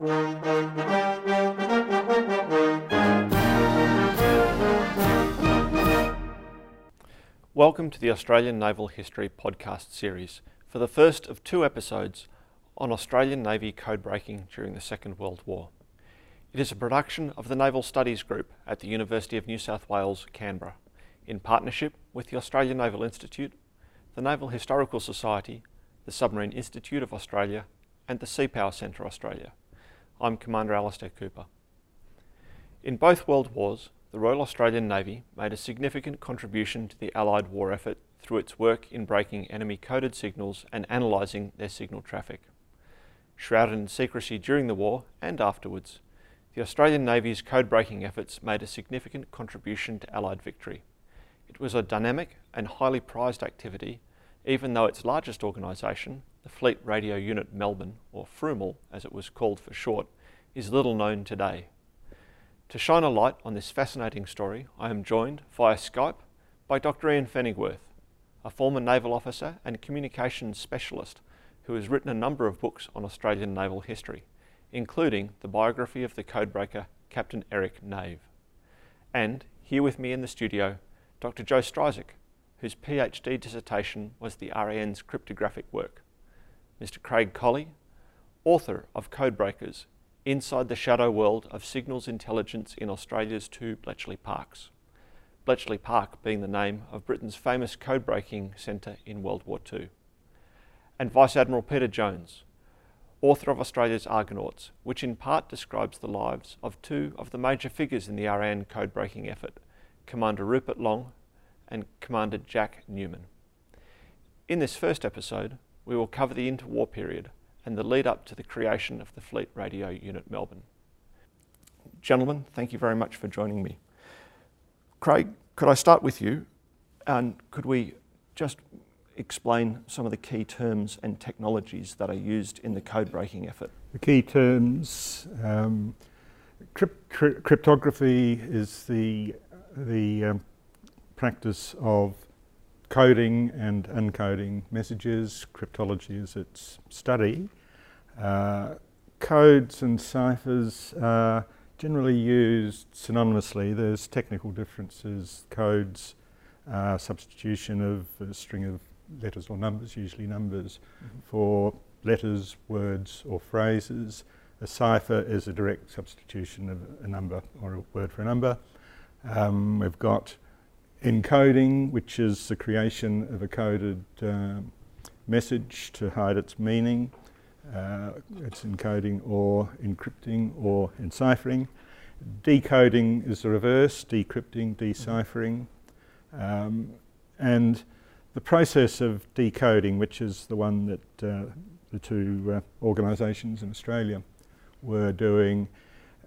Welcome to the Australian Naval History podcast series for the first of two episodes on Australian Navy code breaking during the Second World War. It is a production of the Naval Studies Group at the University of New South Wales, Canberra, in partnership with the Australian Naval Institute, the Naval Historical Society, the Submarine Institute of Australia, and the Sea Power Centre Australia. I'm Commander Alastair Cooper. In both World Wars, the Royal Australian Navy made a significant contribution to the Allied war effort through its work in breaking enemy coded signals and analysing their signal traffic. Shrouded in secrecy during the war and afterwards, the Australian Navy's code breaking efforts made a significant contribution to Allied victory. It was a dynamic and highly prized activity, even though its largest organisation, the Fleet Radio Unit Melbourne, or FRUMEL as it was called for short, is little known today. To shine a light on this fascinating story, I am joined via Skype by Dr. Ian Pfennigwerth, a former naval officer and communications specialist who has written a number of books on Australian naval history, including the biography of the codebreaker Captain Eric Nave. And here with me in the studio, Dr. Joe Straczek, whose PhD dissertation was the RAN's cryptographic work. Mr. Craig Collie, author of Codebreakers Inside the Shadow World of Signals Intelligence in Australia's Two Bletchley Parks. Bletchley Park being the name of Britain's famous code-breaking centre in World War II. And Vice Admiral Peter Jones, author of Australia's Argonauts, which in part describes the lives of two of the major figures in the RAN code-breaking effort, Commander Rupert Long and Commander Jack Newman. In this first episode, we will cover the interwar period and the lead up to the creation of the Fleet Radio Unit Melbourne. Gentlemen, thank you very much for joining me. Craig, could I start with you? And could we just explain some of the key terms and technologies that are used in the code breaking effort? The key terms um, crypt- cryptography is the, the um, practice of coding and uncoding messages. Cryptology is its study. Uh, codes and ciphers are generally used synonymously. There's technical differences. Codes are substitution of a string of letters or numbers, usually numbers, mm-hmm. for letters, words, or phrases. A cipher is a direct substitution of a number or a word for a number. Um, we've got encoding, which is the creation of a coded uh, message to hide its meaning. Uh, it's encoding or encrypting or enciphering. Decoding is the reverse, decrypting, deciphering. Um, and the process of decoding, which is the one that uh, the two uh, organisations in Australia were doing,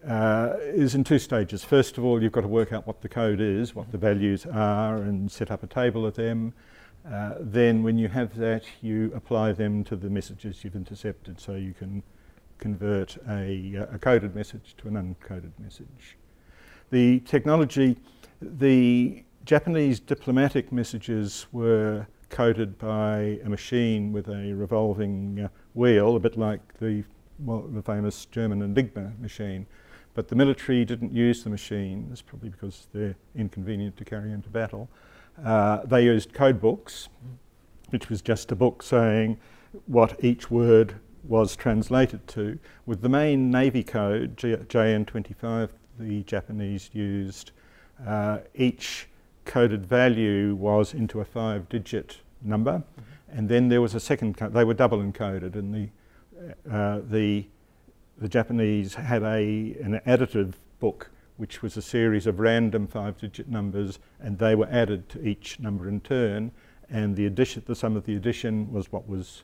uh, is in two stages. First of all, you've got to work out what the code is, what the values are, and set up a table of them. Uh, then, when you have that, you apply them to the messages you've intercepted so you can convert a, uh, a coded message to an uncoded message. The technology, the Japanese diplomatic messages were coded by a machine with a revolving uh, wheel, a bit like the, well, the famous German Enigma machine. But the military didn't use the machines, probably because they're inconvenient to carry into battle. Uh, they used code books, which was just a book saying what each word was translated to. With the main Navy code, G- JN25, the Japanese used, uh, each coded value was into a five digit number. Mm-hmm. And then there was a second code, they were double encoded, and the, uh, the the Japanese had a, an additive book which was a series of random five-digit numbers, and they were added to each number in turn, and the addition, the sum of the addition was what was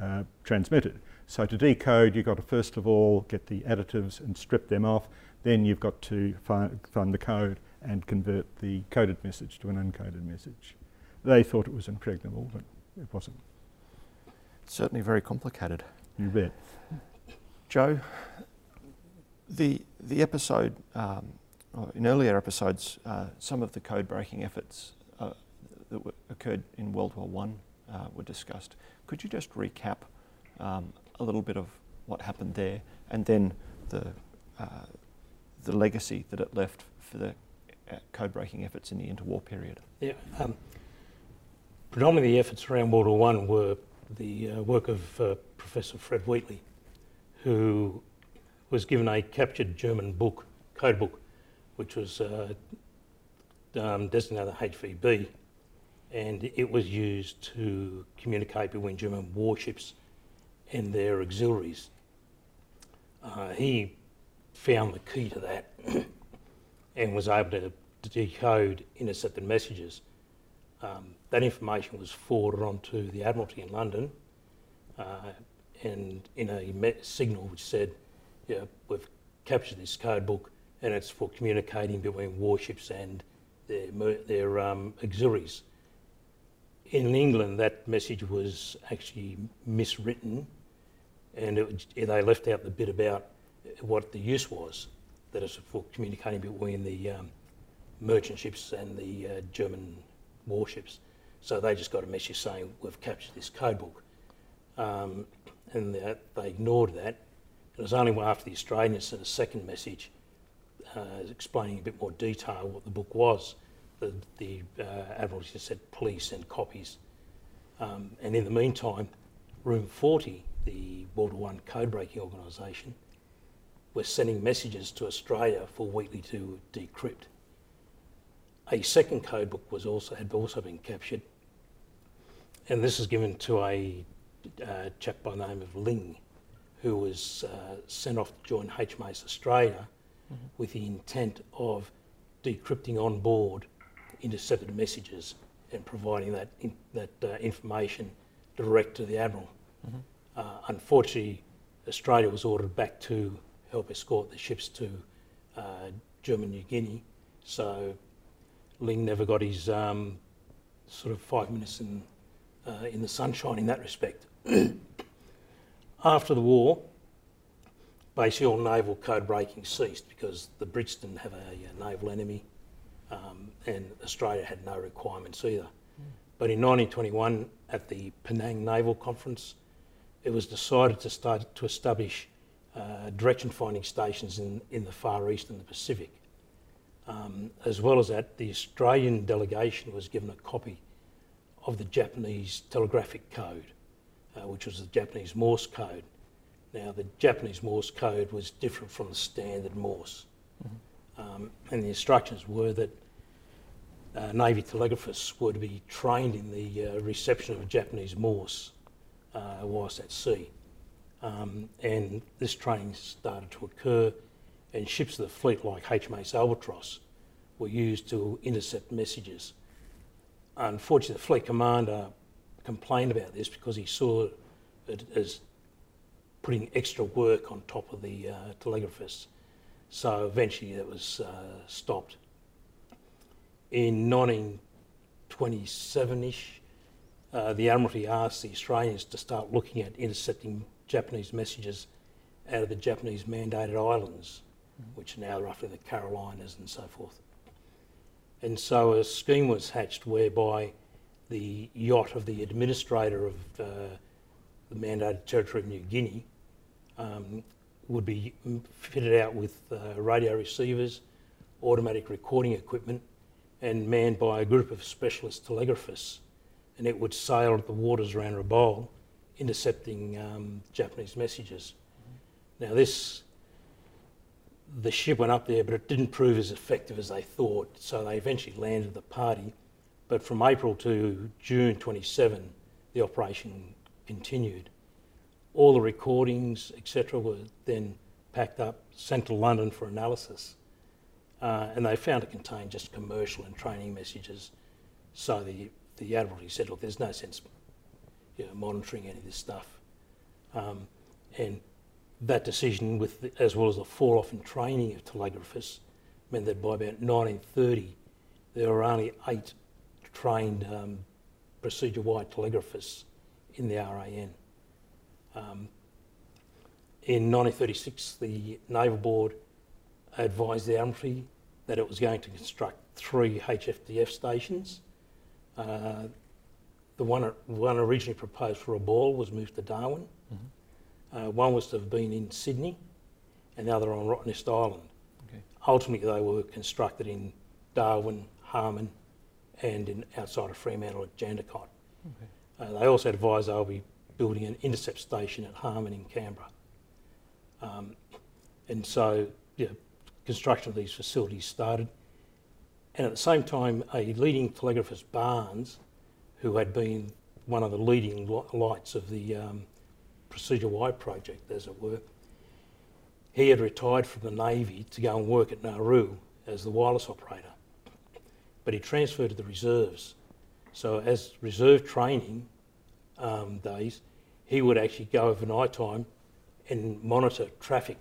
uh, transmitted. So to decode, you've got to first of all get the additives and strip them off. Then you've got to find, find the code and convert the coded message to an uncoded message. They thought it was impregnable, but it wasn't. certainly very complicated. You bet. Joe, the the episode um, in earlier episodes, uh, some of the code breaking efforts uh, that occurred in World War One uh, were discussed. Could you just recap um, a little bit of what happened there, and then the uh, the legacy that it left for the uh, code breaking efforts in the interwar period. Yeah, um, predominantly the efforts around World War One were the uh, work of Professor Fred Wheatley, who was given a captured German book, code book, which was uh, um, designated HVB, and it was used to communicate between German warships and their auxiliaries. Uh, he found the key to that and was able to, decode intercepted messages. Um, that information was forwarded on to the Admiralty in London uh, and in a signal which said, yeah, we've captured this code book and it's for communicating between warships and their, their um, auxiliaries. In England, that message was actually miswritten and it, they left out the bit about what the use was, that it's for communicating between the um, merchant ships and the uh, German warships. So they just got a message saying, we've captured this code book. Um, and they, they, ignored that. It was only after the Australians sent a second message uh, explaining a bit more detail what the book was that the uh, Admiralty said, please send copies. Um, and in the meantime, Room 40, the World War I code breaking organisation, were sending messages to Australia for Wheatley to decrypt. A second code book was also had also been captured, and this is given to a uh, chap by the name of Ling, who was uh, sent off to join HMAS Australia mm-hmm. with the intent of decrypting on board intercepted messages and providing that in, that uh, information direct to the admiral. Mm-hmm. Uh, unfortunately, Australia was ordered back to help escort the ships to uh, German New Guinea. So Ling never got his um, sort of five minutes in, uh, in the sunshine in that respect. After the war, basically all naval code breaking ceased because the Brits didn't have a, a naval enemy um, and Australia had no requirements either. Mm. But in 1921, at the Penang Naval Conference, it was decided to start to establish uh, direction finding stations in, in the Far East and the Pacific. Um, as well as that, the Australian delegation was given a copy of the Japanese telegraphic code, uh, which was the Japanese Morse code. Now, the Japanese Morse code was different from the standard Morse. Mm-hmm. Um, and the instructions were that uh, Navy telegraphists were to be trained in the uh, reception of Japanese Morse uh, whilst at sea. Um, and this training started to occur, and ships of the fleet like HMAS Albatross were used to intercept messages. Unfortunately, the fleet commander complained about this because he saw it as putting extra work on top of the uh, telegraphists. So eventually it was uh, stopped. In 1927-ish, uh, the Admiralty asked the Australians to start looking at intercepting Japanese messages out of the Japanese mandated islands, mm-hmm. which are now roughly the Carolines and so forth. And so a scheme was hatched whereby the yacht of the administrator of uh, the mandated territory of New Guinea um, would be fitted out with uh, radio receivers, automatic recording equipment, and manned by a group of specialist telegraphists. And it would sail the waters around Rabaul intercepting um, Japanese messages. Now, this the ship went up there, but it didn't prove as effective as they thought, so they eventually landed the party. But from April to June 27, the operation continued. All the recordings, etc., were then packed up, sent to London for analysis, uh, and they found it contained just commercial and training messages. So the the Admiralty said, look, there's no sense you know, monitoring any of this stuff. Um, and that decision, with the, as well as the fall off in training of telegraphists, meant that by about 1930, there were only eight trained um, Procedure Y telegraphists in the RAN. Um, in 1936, the Naval Board advised the Admiralty that it was going to construct three HFDF stations. Uh, the one, one originally proposed for Rabaul was moved to Darwin. Mm-hmm. Uh, one was to have been in Sydney, and the other on Rottnest Island. Okay. Ultimately, they were constructed in Darwin, Harman, and in outside of Fremantle at Jandakot. Okay. Uh, they also advised they'll be building an intercept station at Harman in Canberra. Um, and so, yeah, construction of these facilities started. And at the same time, a leading telegraphist, Barnes, who had been one of the leading lights of the um, Procedure Y project, as it were, he had retired from the Navy to go and work at Nauru as the wireless operator. But he transferred to the reserves. So, as reserve training um, days, he would actually go over night time and monitor traffic,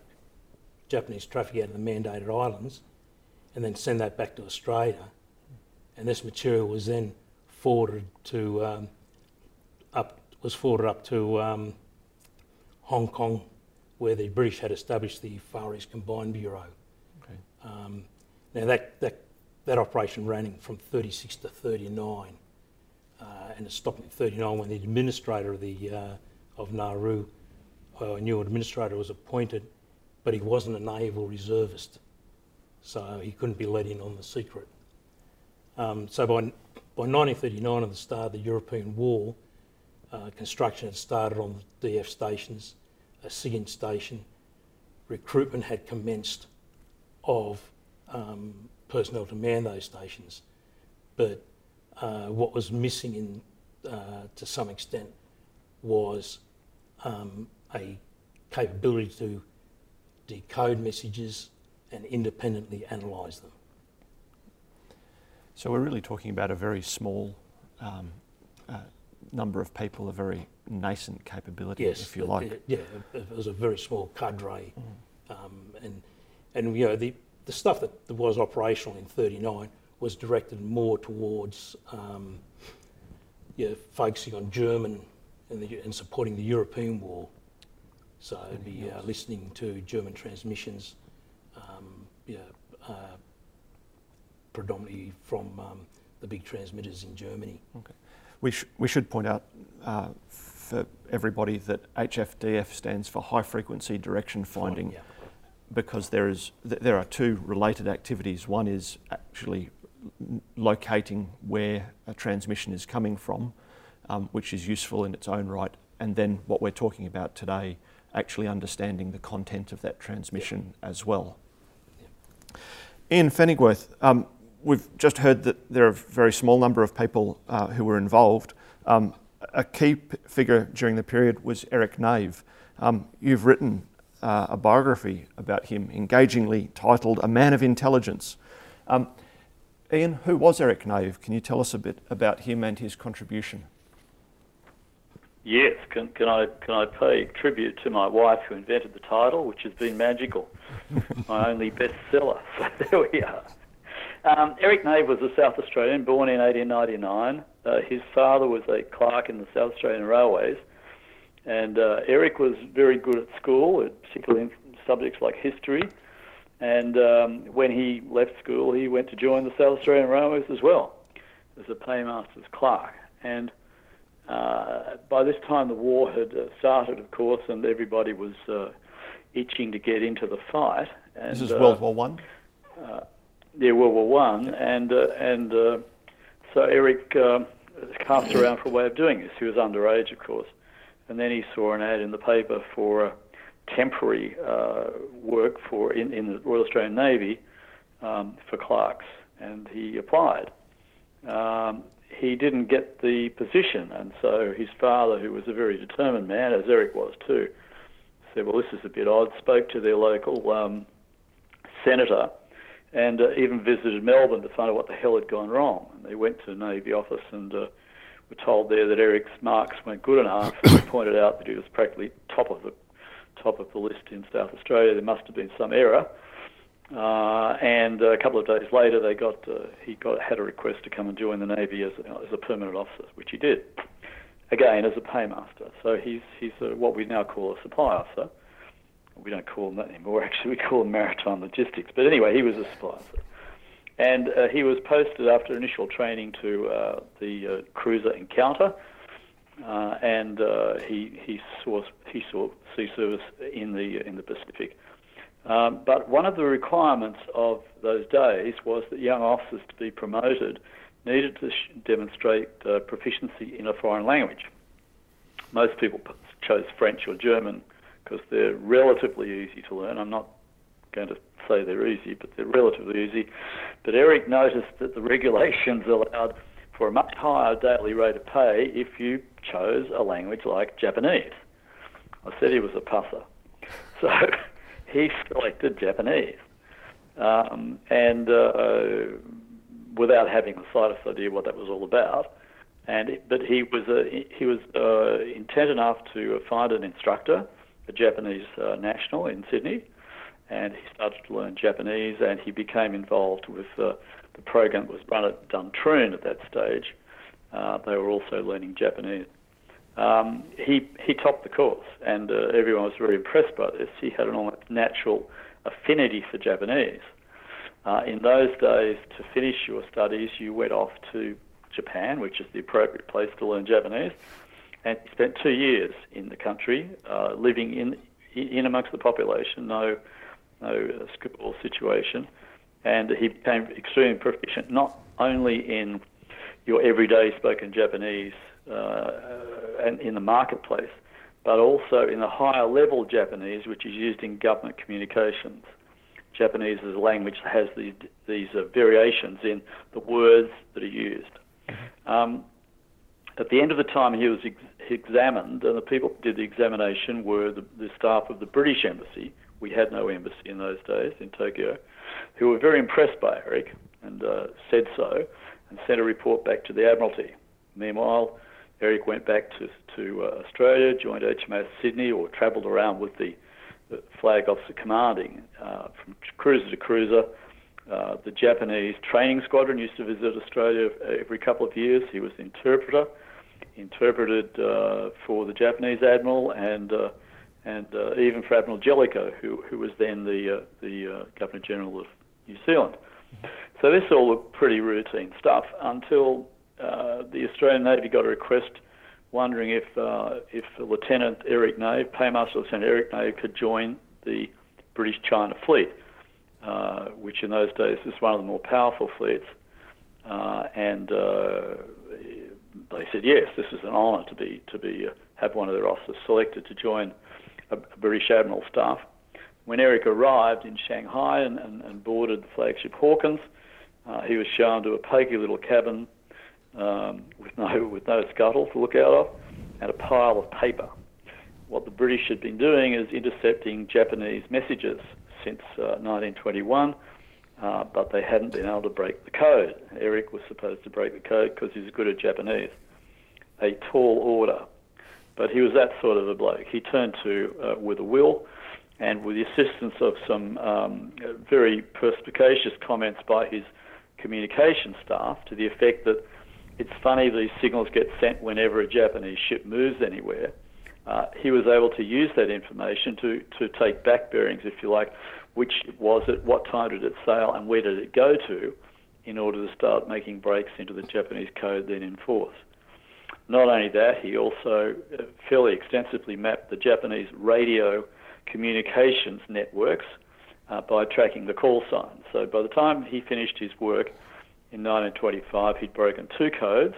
Japanese traffic out of the mandated islands, and then send that back to Australia. And this material was then forwarded to um, up was forwarded up to um, Hong Kong, where the British had established the Far East Combined Bureau. Okay. Um, now that, that that operation ran from 36 to 39, uh, and it stopped at 39 when the administrator of the uh, of Nauru, uh, a new administrator, was appointed, but he wasn't a naval reservist, so he couldn't be let in on the secret. Um, so by by 1939, at the start of the European War, uh, construction had started on the DF stations, a SIGINT station. Recruitment had commenced of um, personnel to man those stations, but uh, what was missing in, uh, to some extent was um, a capability to decode messages and independently analyse them. So we're really talking about a very small um, uh, number of people, a very nascent capability, Yes, if you like. it- yeah, it was a very small cadre, um, and and you know the the stuff that, was operational in '39 was directed more towards um, yeah, focusing on German and, the, and supporting the European war. So it'd be uh, listening to German transmissions, um, yeah, uh, predominantly from um, the big transmitters in Germany. We, sh- we should point out uh, for everybody that HFDF stands for High Frequency Direction Finding Yeah. Because there, is, th- there are two related activities. One is actually locating where a transmission is coming from, um, which is useful in its own right, and then what we're talking about today, actually understanding the content of that transmission as well. Ian Pfennigwerth, um, we've just heard that there are a very small number of people uh, who were involved. Um, a key figure during the period was Eric Nave. Um, you've written uh, a biography about him, engagingly titled A Man of Intelligence. Um, Ian, who was Eric Nave? Can you tell us a bit about him and his contribution? Yes, can, can I can I pay tribute to my wife who invented the title, which has been magical, my only bestseller. So there we are. Um, Eric Nave was a South Australian, born in 1899. Uh, his father was a clerk in the South Australian Railways, and uh, Eric was very good at school, particularly in subjects like history. And um, when he left school, he went to join the South Australian Railways as well as a paymaster's clerk. And uh, by this time, the war had uh, started, of course, and everybody was uh, itching to get into the fight. And, This is uh, World War One. yeah, World War One, and uh, and uh, so Eric um cast around for a way of doing this. He was underage, of course, and then he saw an ad in the paper for temporary uh, work for in, in the Royal Australian Navy um, for clerks, and he applied. Um, he didn't get the position, and so his father, who was a very determined man, as Eric was too, said, "Well, this is a bit odd." Spoke to their local um, senator and uh, even visited Melbourne to find out what the hell had gone wrong. And they went to the Navy office and uh, were told there that Eric's marks weren't good enough. And they pointed out that he was practically top of the top of the list in South Australia. There must have been some error. Uh, and a couple of days later, they got uh, he got had a request to come and join the Navy as a, as a permanent officer, which he did. Again, as a paymaster. So he's he's a, what we now call a supply officer we don't call them that anymore. Actually, we call them maritime logistics. But anyway, he was a supply officer. And uh, he was posted after initial training to uh, the uh, cruiser Encounter, uh, and uh, he he saw he saw sea service in the in the Pacific. Um, but one of the requirements of those days was that young officers to be promoted needed to sh- demonstrate uh, proficiency in a foreign language. Most people chose French or German because they're relatively easy to learn. I'm not going to say they're easy, but they're relatively easy. But Eric noticed that the regulations allowed for a much higher daily rate of pay if you chose a language like Japanese. I said he was a pusser. So he selected Japanese. Um, and uh, without having the slightest idea what that was all about. And but he was uh, he was uh, intent enough to find an instructor, a Japanese uh, national in Sydney, and he started to learn Japanese. And he became involved with uh, the program that was run at Duntroon at that stage. Uh, they were also learning Japanese. Um, he he topped the course, and uh, everyone was very impressed by this. He had an almost natural affinity for Japanese. Uh, in those days, to finish your studies, you went off to Japan, which is the appropriate place to learn Japanese, and spent two years in the country, uh, living in in amongst the population, no no uh, school situation, and he became extremely proficient not only in your everyday spoken Japanese uh, and in the marketplace, but also in the higher level Japanese, which is used in government communications. Japanese as a language that has these, these uh, variations in the words that are used. Um, at the end of the time, he was ex- examined, and the people who did the examination were the, the staff of the British Embassy. We had no embassy in those days in Tokyo, who were very impressed by Eric and uh, said so, and sent a report back to the Admiralty. Meanwhile, Eric went back to, to uh, Australia, joined HMAS Sydney, or travelled around with the, the, flag officer commanding uh, from cruiser to cruiser. Uh, the Japanese training squadron used to visit Australia every couple of years. He was the interpreter, interpreted uh, for the Japanese admiral and uh, and uh, even for Admiral Jellicoe, who who was then the the Governor General of New Zealand. So this all looked pretty routine stuff until uh, the Australian Navy got a request wondering if uh, if Lieutenant Eric Nave, Paymaster Lieutenant Eric Nave, could join the British China Fleet, uh, which in those days was one of the more powerful fleets. Uh, and uh, they said yes, this is an honour to be to be have one of their officers selected to join a, British Admiral staff. When Eric arrived in Shanghai and, and, and boarded the flagship Hawkins, he was shown to a poky little cabin um, with no with no scuttle to look out of, and a pile of paper. What the British had been doing is intercepting Japanese messages since uh, 1921, uh, but they hadn't been able to break the code. Eric was supposed to break the code because he's good at Japanese. A tall order, but he was that sort of a bloke. He turned to uh, with a will, and with the assistance of some um, very perspicacious comments by his communication staff to the effect that it's funny these signals get sent whenever a Japanese ship moves anywhere. Uh, he was able to use that information to, to take back bearings, if you like, which was it, what time did it sail, and where did it go to, in order to start making breaks into the Japanese code then in force. Not only that, he also uh, fairly extensively mapped the Japanese radio communications networks uh, by tracking the call signs. So by the time he finished his work, in 1925, he'd broken two codes.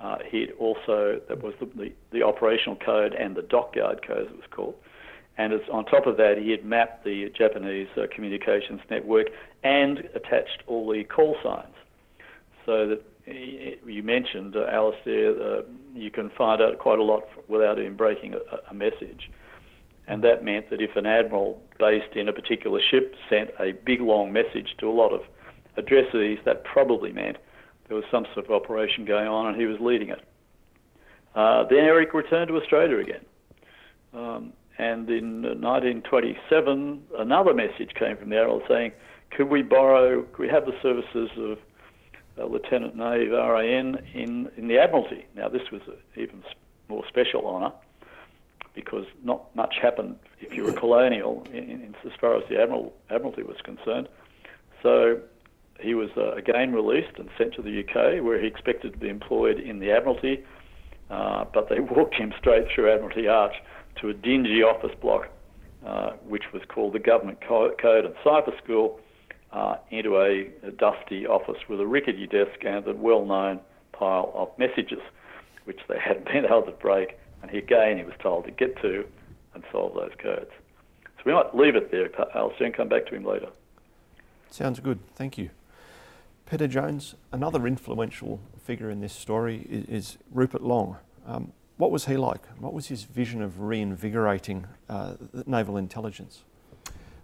Uh, he'd also, that was the, the, the, operational code and the dockyard code, as it was called. And on top of that, he had mapped the Japanese uh, communications network and attached all the call signs. So that you mentioned, uh, Alastair, uh, you can find out quite a lot without even breaking a, a message. And that meant that if an admiral based in a particular ship sent a big long message to a lot of addresses, that probably meant there was some sort of operation going on and he was leading it. Uh, then Eric returned to Australia again. Um, and in 1927, another message came from the Admiral saying, could we borrow, could we have the services of uh, Lieutenant Nave RAN in, in the Admiralty? Now, this was an even more special honour because not much happened if you were colonial in, in, as far as the Admiral, Admiralty was concerned. So he was uh, again released and sent to the UK, where he expected to be employed in the Admiralty. uh, but they walked him straight through Admiralty Arch to a dingy office block, uh, which was called the Government Code and Cipher School, uh, into a, a, dusty office with a rickety desk and a well-known pile of messages, which they hadn't been able to break. And he, again, he was told to get to and solve those codes. So we might leave it there. I'll soon come back to him later. Sounds good. Thank you. Peter Jones, another influential figure in this story is, is Rupert Long. Um, what was he like? What was his vision of reinvigorating uh, naval intelligence?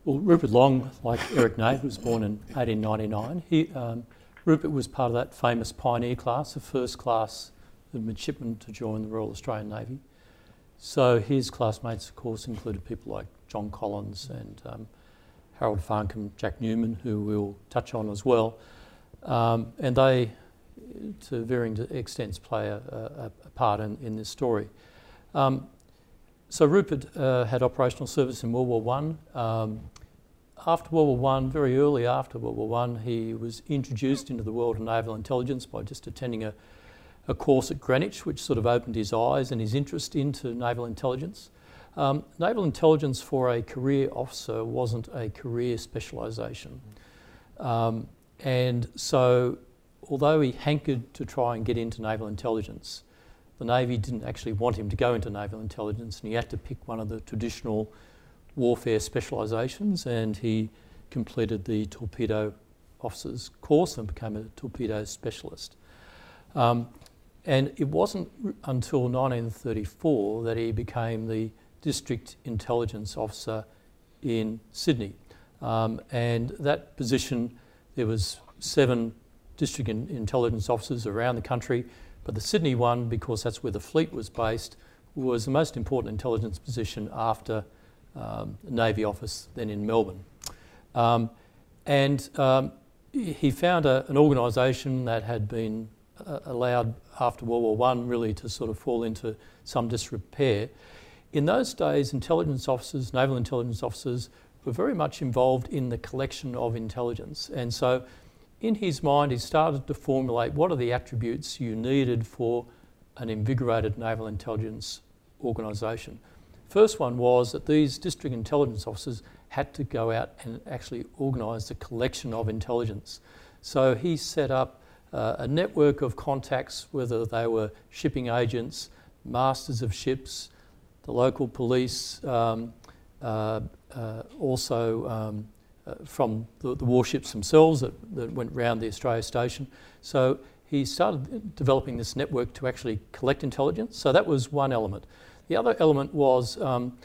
Well, Rupert Long, like Eric Nave, was born in 1899. He, um, Rupert was part of that famous pioneer class, the first class of midshipmen to join the Royal Australian Navy. So his classmates, of course, included people like John Collins and um, Harold Farncombe, Jack Newman, who we'll touch on as well. Um, and they, to varying extents, play a, a, a part in, in, this story. Um, so Rupert uh, had operational service in World War One. Um, after World War One, very early after World War One, he was introduced into the world of naval intelligence by just attending a, a course at Greenwich, which sort of opened his eyes and his interest into naval intelligence. Um, naval intelligence for a career officer wasn't a career specialisation. Um, and so, although he hankered to try and get into naval intelligence, the Navy didn't actually want him to go into naval intelligence, and he had to pick one of the traditional warfare specialisations, and he completed the torpedo officers course and became a torpedo specialist. Um, and it wasn't until 1934 that he became the district intelligence officer in Sydney. Um, and that position there was seven district intelligence officers around the country, but the Sydney one, because that's where the fleet was based, was the most important intelligence position after um, Navy office then in Melbourne. Um, and um, he found a, an organisation that had been uh, allowed after World War One really to sort of fall into some disrepair. In those days, intelligence officers, naval intelligence officers, were very much involved in the collection of intelligence. And so, in his mind, he started to formulate what are the attributes you needed for an invigorated naval intelligence organisation. First one was that these district intelligence officers had to go out and actually organise the collection of intelligence. So he set up uh, a network of contacts, whether they were shipping agents, masters of ships, the local police, um, uh, uh, also um, from the, the, warships themselves that, that went round the Australia station. So he started developing this network to actually collect intelligence. So that was one element. The other element was um,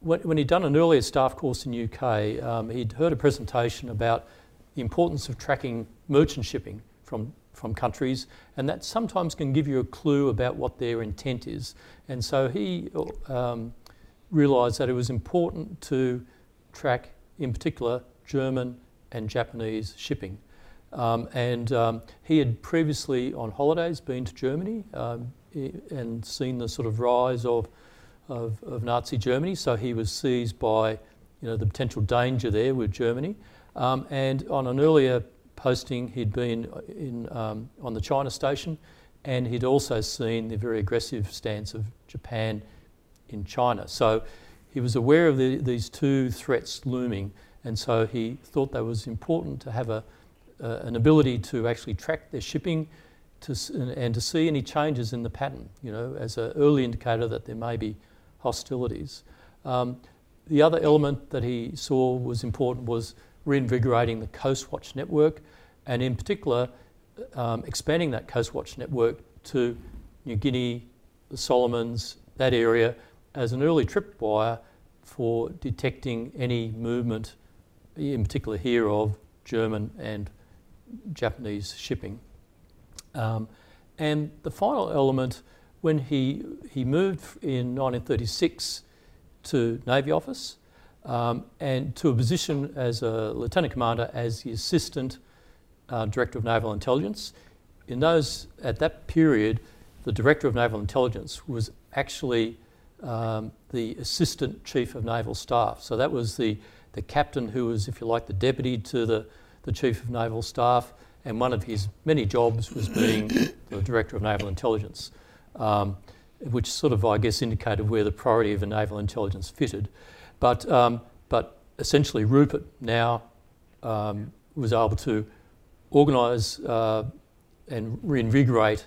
when, when, he'd done an earlier staff course in UK, um, he'd heard a presentation about the importance of tracking merchant shipping from, from countries, and that sometimes can give you a clue about what their intent is. And so he um, realised that it was important to track, in particular, German and Japanese shipping. Um, and um, he had previously, on holidays, been to Germany um, and seen the sort of rise of, of, of, Nazi Germany. So he was seized by, you know, the potential danger there with Germany. Um, and on an earlier posting, he'd been in, um, on the China station, and he'd also seen the very aggressive stance of Japan in China. So he was aware of the, these two threats looming, and so he thought that was important to have a, uh, an ability to actually track their shipping to, and to see any changes in the pattern, you know, as an early indicator that there may be hostilities. Um, the other element that he saw was important was reinvigorating the Coast Watch network, and in particular, um, expanding that Coast Watch network to New Guinea, the Solomons, that area, as an early tripwire for detecting any movement, in particular here of German and Japanese shipping. Um, and the final element, when he, he moved in 1936 to Navy office um, and to a position as a lieutenant commander as the assistant uh, director of naval intelligence. In those, at that period, the director of naval intelligence was actually um, the Assistant Chief of Naval Staff. So that was the, the captain who was, if you like, the deputy to the, the Chief of Naval Staff, and one of his many jobs was being the Director of Naval Intelligence. Um, which sort of, I guess, indicated where the priority of naval intelligence fitted. But, um, but essentially, Rupert now um, was able to organise uh, and reinvigorate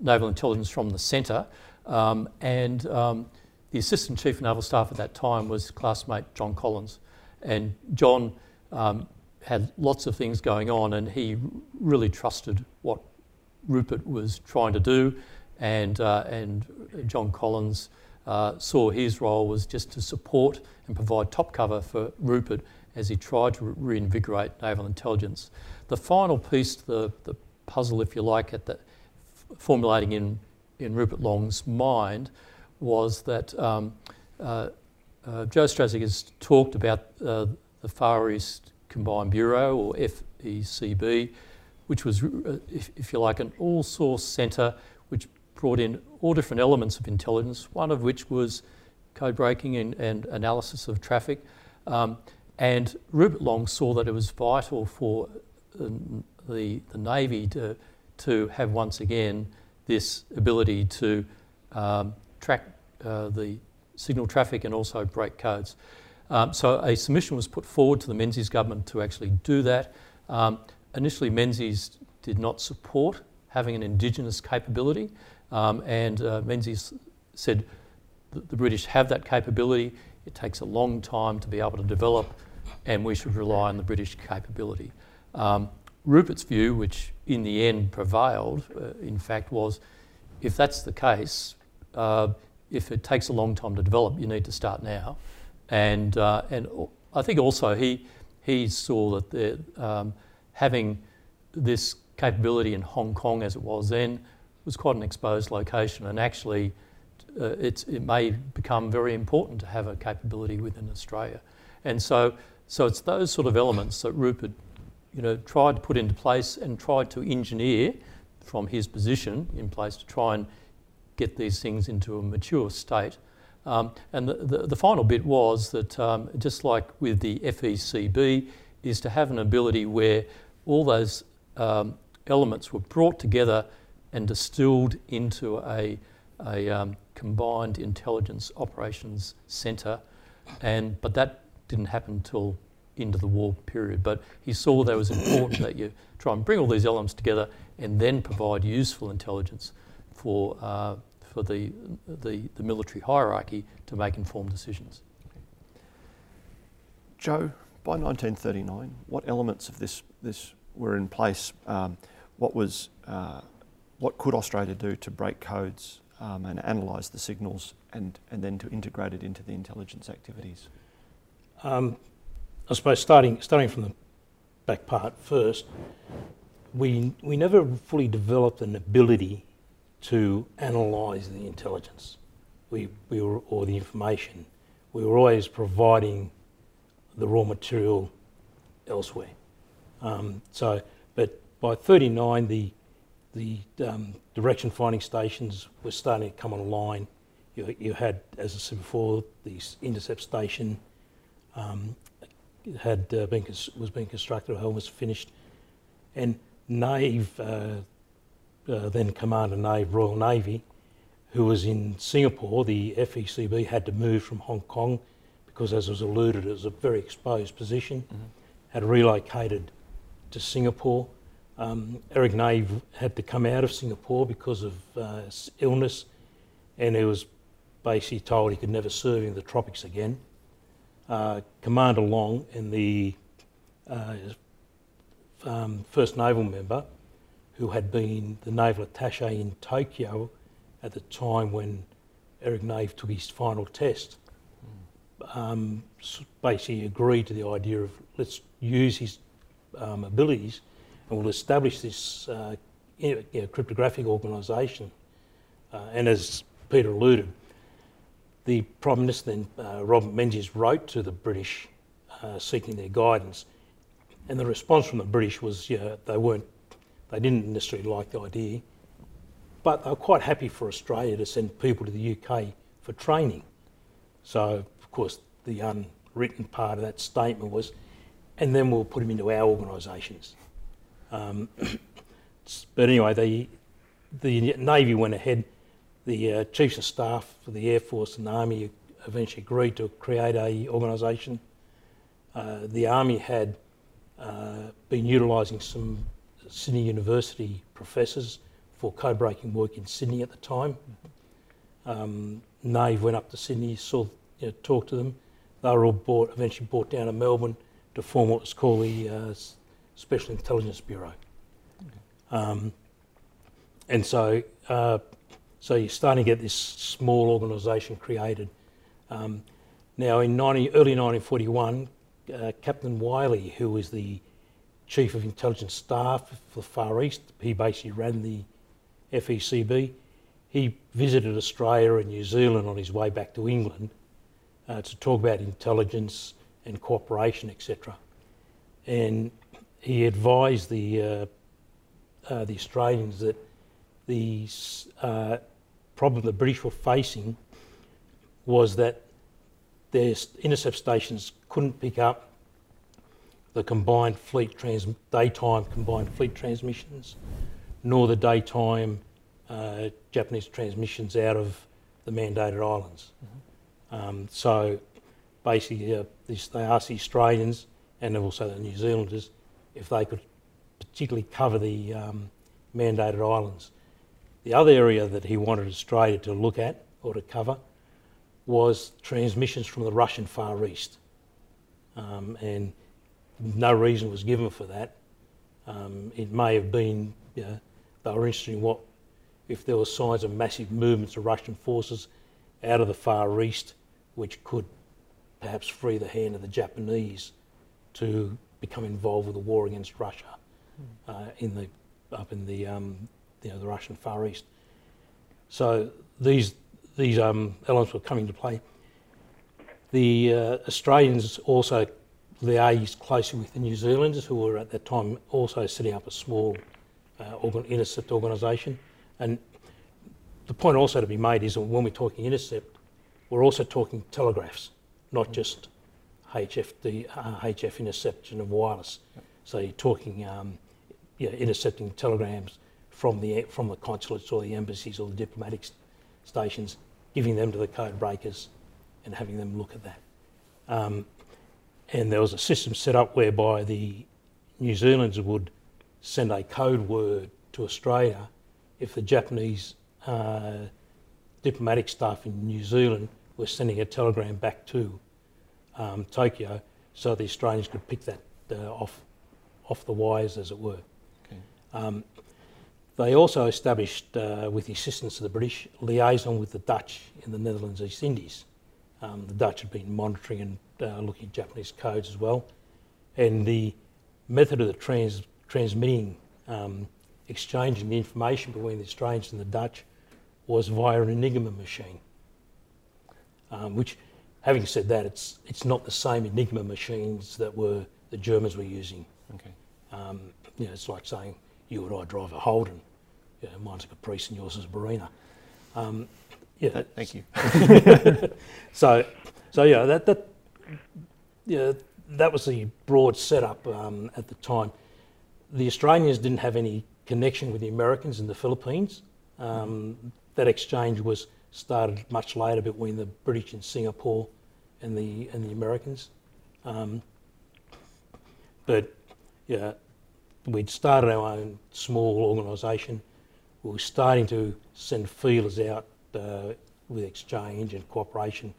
naval intelligence from the centre. Um, and um, the Assistant Chief of Naval Staff at that time was classmate John Collins. And John um, had lots of things going on, and he really trusted what Rupert was trying to do. And, uh, and John Collins uh, saw his role was just to support and provide top cover for Rupert as he tried to reinvigorate naval intelligence. The final piece, the, the puzzle, if you like, at the formulating in, in Rupert Long's mind was that um, uh, uh, Joe Straczek has talked about uh, the Far East Combined Bureau, or FECB, which was, uh, if, if, you like, an all source centre which brought in all different elements of intelligence, one of which was code breaking and, and analysis of traffic. Um, and Rupert Long saw that it was vital for um, the, the Navy to, to have once again this ability to um, track uh, the signal traffic and also break codes. Um, so a submission was put forward to the Menzies government to actually do that. Um, initially, Menzies did not support having an Indigenous capability, um, and uh, Menzies said the British have that capability. It takes a long time to be able to develop, and we should rely on the British capability. Um, Rupert's view, which in the end prevailed, uh, in fact, was if that's the case, uh, if it takes a long time to develop, you need to start now. And, uh, and I think also he, he saw that um, having this capability in Hong Kong as it was then was quite an exposed location, and actually uh, it may become very important to have a capability within Australia. And so, so it's those sort of elements that Rupert you know, tried to put into place and tried to engineer from his position in place to try and get these things into a mature state. Um, and the, the, the, final bit was that, um, just like with the FECB, is to have an ability where all those um, elements were brought together and distilled into a, a um, combined intelligence operations centre. And, but that didn't happen until into the war period. But he saw that it was important that you try and bring all these elements together and then provide useful intelligence for, uh, for the, the, the, military hierarchy to make informed decisions. Joe, by 1939, what elements of this, this were in place? Um, what, was, uh, what could Australia do to break codes um, and analyse the signals and, and then to integrate it into the intelligence activities? Um, I suppose starting starting from the back part first, we we never fully developed an ability to analyse the intelligence, we we were or the information. We were always providing the raw material elsewhere. Um, so, but by 39, the the um, direction finding stations were starting to come online. You, you had, as I said before, the intercept station, um, had uh, been was being constructed or was finished, and Nave, uh, uh, then Commander Nave Royal Navy, who was in Singapore, the FECB had to move from Hong Kong because, as was alluded, it was a very exposed position. Mm-hmm. Had relocated to Singapore. Um, Eric Nave had to come out of Singapore because of uh, illness, and he was basically told he could never serve in the tropics again uh, Commander Long and the uh, um, first naval member, who had been the naval attaché in Tokyo at the time when Eric Nave took his final test, um, basically agreed to the idea of let's use his um, abilities and we'll establish this uh, you know, cryptographic organisation. Uh, and as Peter alluded, the Prime Minister then, uh, Robert Menzies, wrote to the British uh, seeking their guidance, and the response from the British was, yeah, they weren't, they didn't necessarily like the idea, but they were quite happy for Australia to send people to the UK for training. So, of course, the unwritten part of that statement was, and then we'll put them into our organisations. Um, but anyway, the the Navy went ahead the uh, chiefs of staff for the Air Force and the Army eventually agreed to create a organisation. Uh, the Army had uh, been utilising some Sydney University professors for code breaking work in Sydney at the time. Um, Nave went up to Sydney, saw, you know, talked to them. They were all eventually brought down to Melbourne to form what was called the uh, Special Intelligence Bureau. Um, and so, uh, so you're starting to get this small organisation created. Um, now, in 90, early 1941, uh, Captain Wiley, who was the Chief of Intelligence Staff for the Far East, he basically ran the FECB. He visited Australia and New Zealand on his way back to England uh, to talk about intelligence and cooperation, etc. And he advised the uh, uh, the Australians that the uh, problem the British were facing was that their intercept stations couldn't pick up the combined fleet trans daytime combined fleet transmissions, nor the daytime uh, Japanese transmissions out of the mandated islands. Mm-hmm. Um, so basically, uh, this, they asked the Australians and also the New Zealanders if they could particularly cover the um, mandated islands. The other area that he wanted Australia to look at or to cover was transmissions from the Russian Far East. Um, and no reason was given for that. Um, it may have been, you know, they were interested in what, if there were signs of massive movements of Russian forces out of the Far East, which could perhaps free the hand of the Japanese to become involved with the war against Russia uh, in the up in the um, you know the Russian Far East. So these these um, elements were coming to play. The uh, Australians also liaised closely with the New Zealanders, who were at that time also setting up a small uh, organ- intercept organisation. And the point also to be made is that when we're talking intercept, we're also talking telegraphs, not just HFD, uh, HF interception of wireless. Yep. So you're talking um, you know, intercepting telegrams from the from the consulates or the embassies or the diplomatic stations, giving them to the code breakers, and having them look at that. Um, and there was a system set up whereby the New Zealanders would send a code word to Australia if the Japanese uh, diplomatic staff in New Zealand were sending a telegram back to um, Tokyo, so the Australians could pick that uh, off off the wires, as it were. Okay. Um, they also established, uh, with the assistance of the British, liaison with the Dutch in the Netherlands East Indies. Um, the Dutch had been monitoring and uh, looking at Japanese codes as well. And the method of the trans- transmitting, um, exchanging the information between the Australians and the Dutch was via an Enigma machine, um, which, having said that, it's, it's not the same Enigma machines that were the Germans were using. Okay. Um, you know, it's like saying you and I drive a Holden. You know, mine's a Caprice and yours is a Barina. Um, yeah. thank you. so, so yeah, that that yeah, that was the broad setup um, at the time. The Australians didn't have any connection with the Americans in the Philippines. Um, that exchange was started much later between the British in Singapore and the and the Americans. Um, but yeah, we'd started our own small organisation. We were starting to send feelers out uh, with exchange and cooperation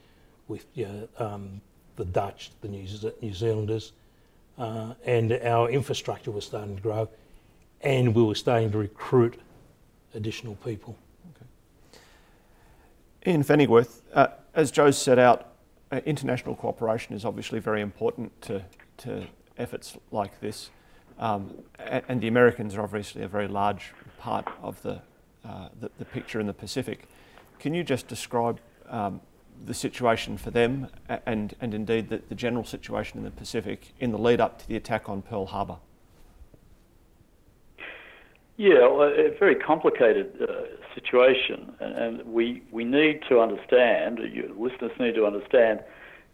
with you know, um, the Dutch, the New, Zealanders, uh, and our infrastructure was starting to grow, and we were starting to recruit additional people. Okay. Ian Pfennigwerth, uh, as Joe set out, uh, international cooperation is obviously very important to, to efforts like this. Um, and the Americans are obviously a very large part of the, uh, the, the, picture in the Pacific. Can you just describe um, the situation for them and, and indeed the, the general situation in the Pacific in the lead up to the attack on Pearl Harbor? Yeah, well, a very complicated uh, situation, and, and, we we need to understand. You listeners need to understand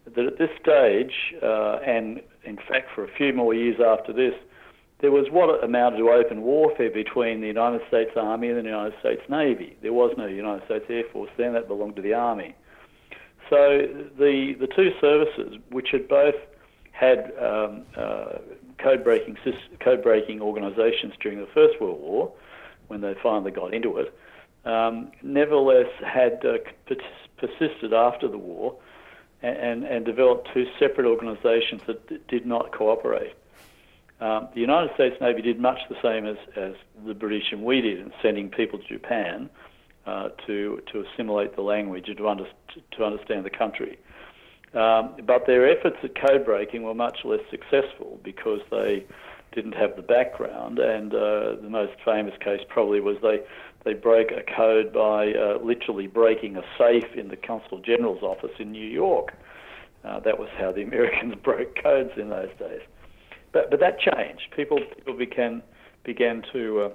that at this stage, uh, and in fact for a few more years after this, there was what amounted to open warfare between the United States Army and the United States Navy. There was no United States Air Force then, that belonged to the Army. So the, the two services, which had both had um, uh, code breaking code breaking organisations during the First World War, when they finally got into it, um, nevertheless had uh, persisted after the war and, and, developed two separate organisations that did not cooperate. Um, the United States Navy did much the same as, as the British and we did in sending people to Japan uh, to, to assimilate the language and to, under, to understand the country. Um, but their efforts at code breaking were much less successful because they didn't have the background. And uh, the most famous case probably was they, they broke a code by uh, literally breaking a safe in the Consul General's office in New York. Uh, that was how the Americans broke codes in those days. But but that changed. People people began began to uh,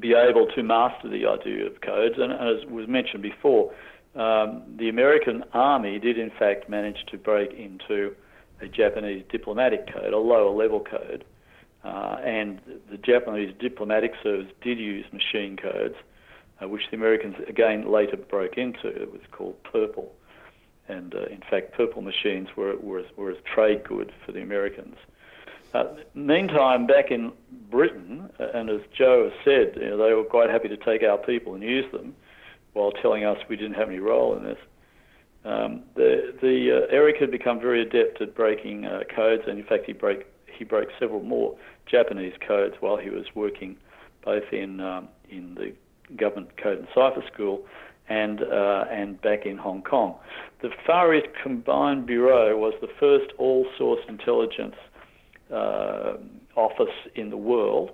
be able to master the idea of codes, and, as was mentioned before, um, the American Army did in fact manage to break into a Japanese diplomatic code, a lower level code, uh, and the Japanese diplomatic service did use machine codes, uh, which the Americans again later broke into. It was called Purple, and uh, in fact, Purple machines were, were, were a trade good for the Americans. Uh, meantime, back in Britain, and as Joe has said, you know, they were quite happy to take our people and use them, while telling us we didn't have any role in this. Um, the the uh, Eric had become very adept at breaking uh, codes, and in fact, he broke he broke several more Japanese codes while he was working both in um, in the government code and cipher school and uh, and back in Hong Kong. The Far East Combined Bureau was the first all source intelligence uh, office in the world.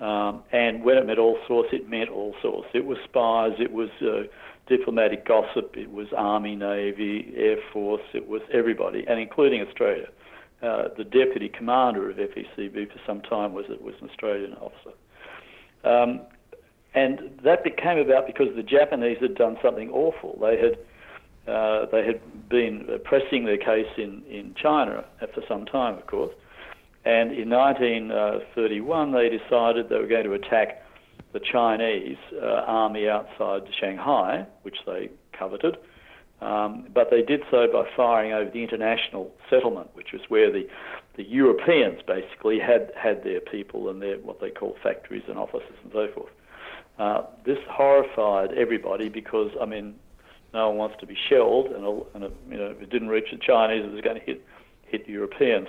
Um, and when it meant all sorts, it meant all sorts. It was spies, it was uh, diplomatic gossip, it was Army, Navy, Air Force, it was everybody, and including Australia. Uh, the deputy commander of FECB for some time was was an Australian officer. Um, and that became about because the Japanese had done something awful. They had uh, they had been pressing their case in, in China for some time, of course, and in 1931, they decided they were going to attack the Chinese uh, army outside Shanghai, which they coveted. Um, but they did so by firing over the international settlement, which was where the, the Europeans basically had, had their people and their what they call factories and offices and so forth. Uh, this horrified everybody because, I mean, no one wants to be shelled, and, and you know, if it didn't reach the Chinese, it was going to hit, hit Europeans.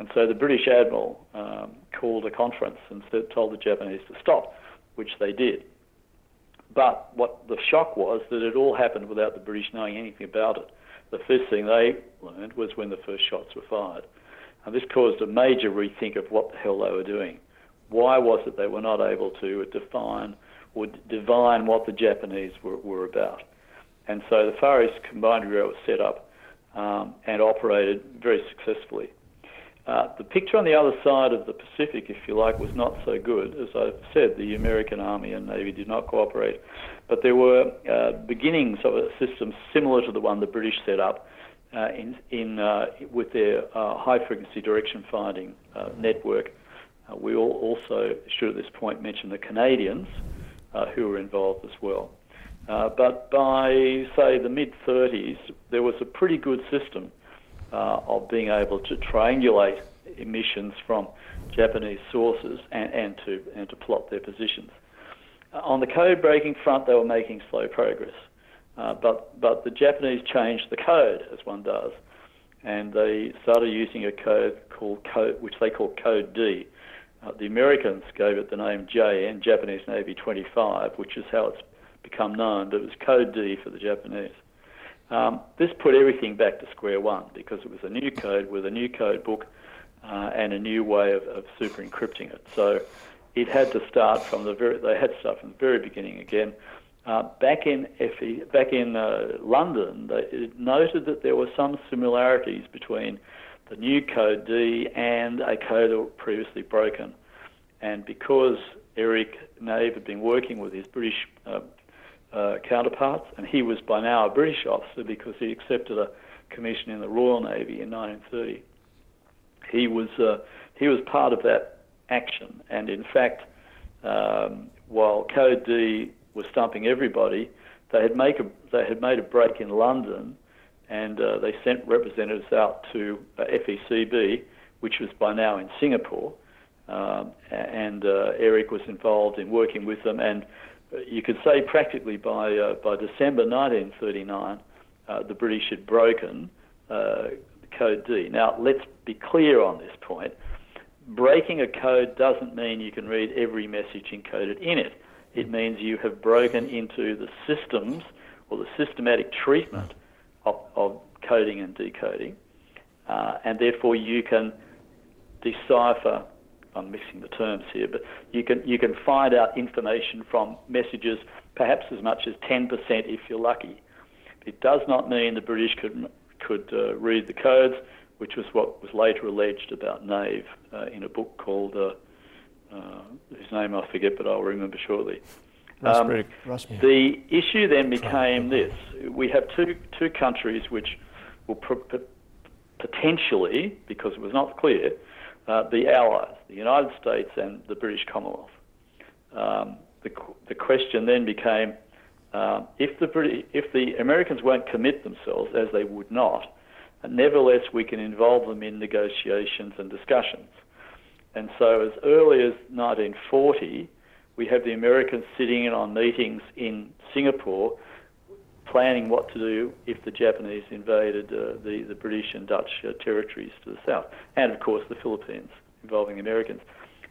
And so the British admiral um, called a conference and told the Japanese to stop, which they did. But what the shock was that it all happened without the British knowing anything about it. The first thing they learned was when the first shots were fired. And this caused a major rethink of what the hell they were doing. Why was it they were not able to define or divine what the Japanese were, were about? And so the Far East Combined Bureau was set up um, and operated very successfully. Uh, the picture on the other side of the Pacific, if you like, was not so good. As I've said, the American Army and Navy did not cooperate. But there were uh, beginnings of a system similar to the one the British set up uh, in, in, uh, with their uh, high frequency direction finding network. we all also should at this point mention the Canadians who were involved as well. but by, say, the mid 30s, there was a pretty good system uh, of being able to triangulate emissions from Japanese sources and, and to and to plot their positions. Uh, on the code breaking front, they were making slow progress, uh, but but the Japanese changed the code as one does, and they started using a code called code which they call Code D. Uh, the Americans gave it the name JN, Japanese Navy 25, which is how it's become known. But it was Code D for the Japanese. Um, this put everything back to square one because it was a new code with a new code book uh, and a new way of, of, super encrypting it. So it had to start from the very they had to start from the very beginning again. Uh, back in FE, back in uh, London, they noted that there were some similarities between the new code D and a code that was previously broken. And because Eric Nave had been working with his British uh, uh, counterparts, and he was by now a British officer because he accepted a commission in the Royal Navy in 1930. He was uh, he was part of that action. And in fact, um, while Code D was stumping everybody, they had, make a, they had made a break in London and uh, they sent representatives out to uh, FECB, which was by now in Singapore. Um, and uh, Eric was involved in working with them. And you could say practically by, uh, by December 1939, uh, the British had broken Code D. Now, let's be clear on this point. Breaking a code doesn't mean you can read every message encoded in it. It means you have broken into the systems or the systematic treatment of, of coding and decoding, uh, and therefore you can decipher. I'm mixing the terms here, but you can you can find out information from messages, perhaps as much as 10% if you're lucky. It does not mean the British could could uh, read the codes, which was what was later alleged about Nave uh, in a book called, uh, uh whose name I forget, but I'll remember shortly. Um, the issue then became this: we have two two countries which will potentially, because it was not clear, uh, be allies: the United States and the British Commonwealth. Um, the the question then became: uh, if the British, if the Americans won't commit themselves, as they would not, nevertheless we can involve them in negotiations and discussions. And so, as early as 1940 we have the Americans sitting in on meetings in Singapore planning what to do if the Japanese invaded uh, the, the British and Dutch uh, territories to the south, and of course the Philippines involving the Americans.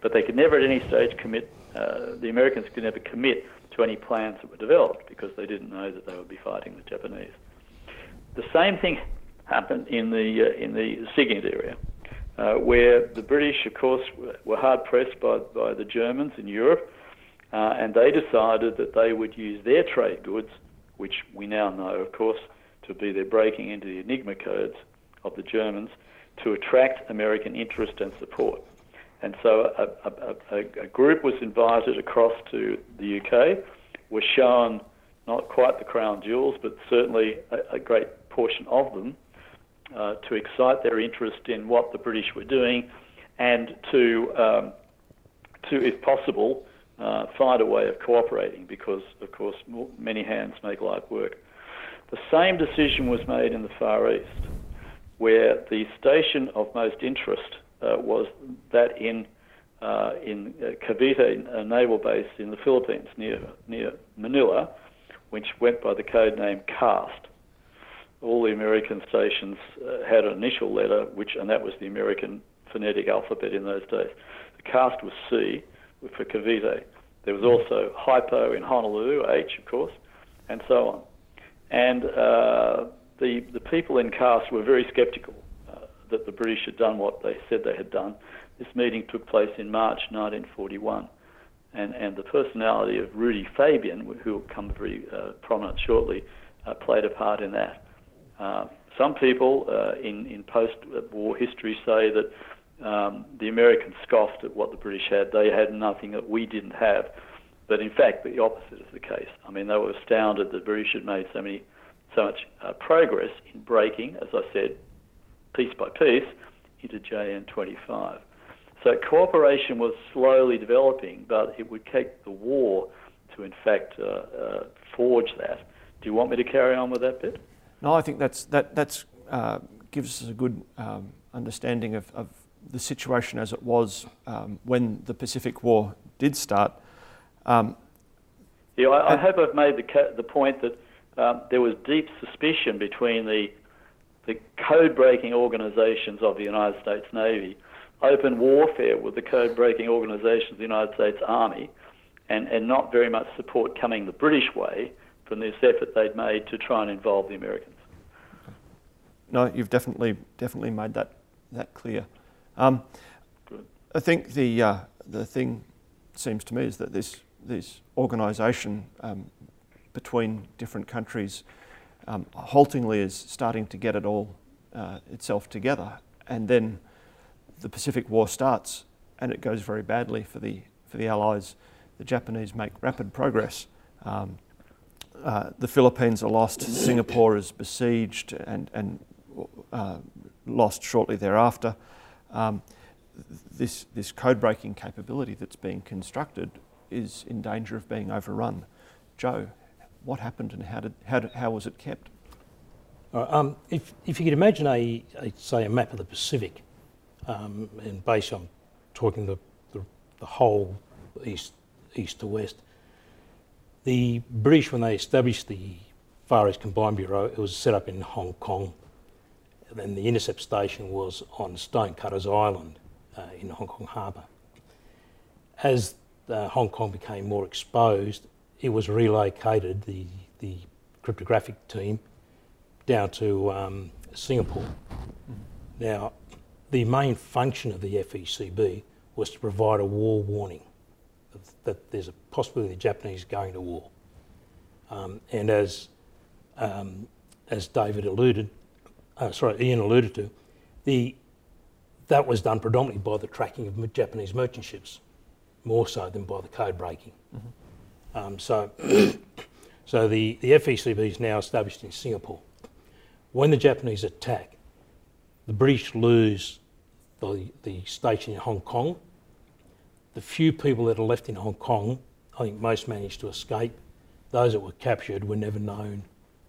But they could never at any stage commit, uh, the Americans could never commit to any plans that were developed because they didn't know that they would be fighting the Japanese. The same thing happened in the, uh, in the SIGINT area. Uh, where the British, of course, were hard pressed by, by the Germans in Europe, uh, and they decided that they would use their trade goods, which we now know, of course, to be their breaking into the Enigma codes of the Germans, to attract American interest and support. And so a, a, a, a group was invited across to the UK, was shown not quite the crown jewels, but certainly a, great portion of them, uh, to excite their interest in what the British were doing, and to, um, to if possible, uh, find a way of cooperating because, of course, many hands make light work. The same decision was made in the Far East, where the station of most interest uh, was that in uh, in uh, Cavite a naval base in the Philippines near near Manila, which went by the code name CAST. All the American stations uh, had an initial letter, which and that was the American phonetic alphabet in those days. The CAST was C for Cavite. There was also hypo in Honolulu, H of course, and so on. And uh, the the people in CAST were very sceptical uh, that the British had done what they said they had done. This meeting took place in March 1941, and and the personality of Rudy Fabian, who will come very uh, prominent shortly, uh, played a part in that. Uh, some people uh, in in post-war history say that um, the Americans scoffed at what the British had. They had nothing that we didn't have. But in fact, the opposite is the case. I mean, they were astounded that the British had made so many, so much uh, progress in breaking, as I said, piece by piece, into JN25. So cooperation was slowly developing, but it would take the war to, in fact, uh, uh, forge that. Do you want me to carry on with that bit? No, I think that's that that's uh, gives us a good um, understanding of, of the situation as it was um, when the Pacific War did start. Um, yeah, I, I, hope I've made the, the point that um, there was deep suspicion between the, the code breaking organisations of the United States Navy, open warfare with the code breaking organisations of the United States Army, and, and not very much support coming the British way from this effort they'd made to try and involve the Americans. No, you've definitely definitely made that that clear. Um, I think the, uh, the thing seems to me is that this, this organisation um, between different countries um, haltingly is starting to get it all uh, itself together. And then the Pacific War starts and it goes very badly for the, for the Allies. The Japanese make rapid progress. Um, uh, the Philippines are lost, Singapore is besieged and, and uh, lost shortly thereafter. Um, this, this code breaking capability that's being constructed is in danger of being overrun. Joe, what happened and how, did, how, how was it kept? Uh, um, if, if you could imagine a, a, say a map of the Pacific, um, and based on talking the, the, the, whole east east to west, the British when they established the Far East Combined Bureau, it was set up in Hong Kong, and the intercept station was on Stonecutters Island uh, in Hong Kong Harbour. As uh, Hong Kong became more exposed, it was relocated, the, the cryptographic team, down to um, Singapore. Now, the main function of the FECB was to provide a war warning that there's a possibility the Japanese going to war. Um, and as, um, as David alluded, uh, sorry, Ian alluded to, the, that was done predominantly by the tracking of Japanese merchant ships, more so than by the code breaking. Mm-hmm. Um, so, so the, the FECB is now established in Singapore. When the Japanese attack, the British lose the, the station in Hong Kong. The few people that are left in Hong Kong, I think most managed to escape. Those that were captured were never known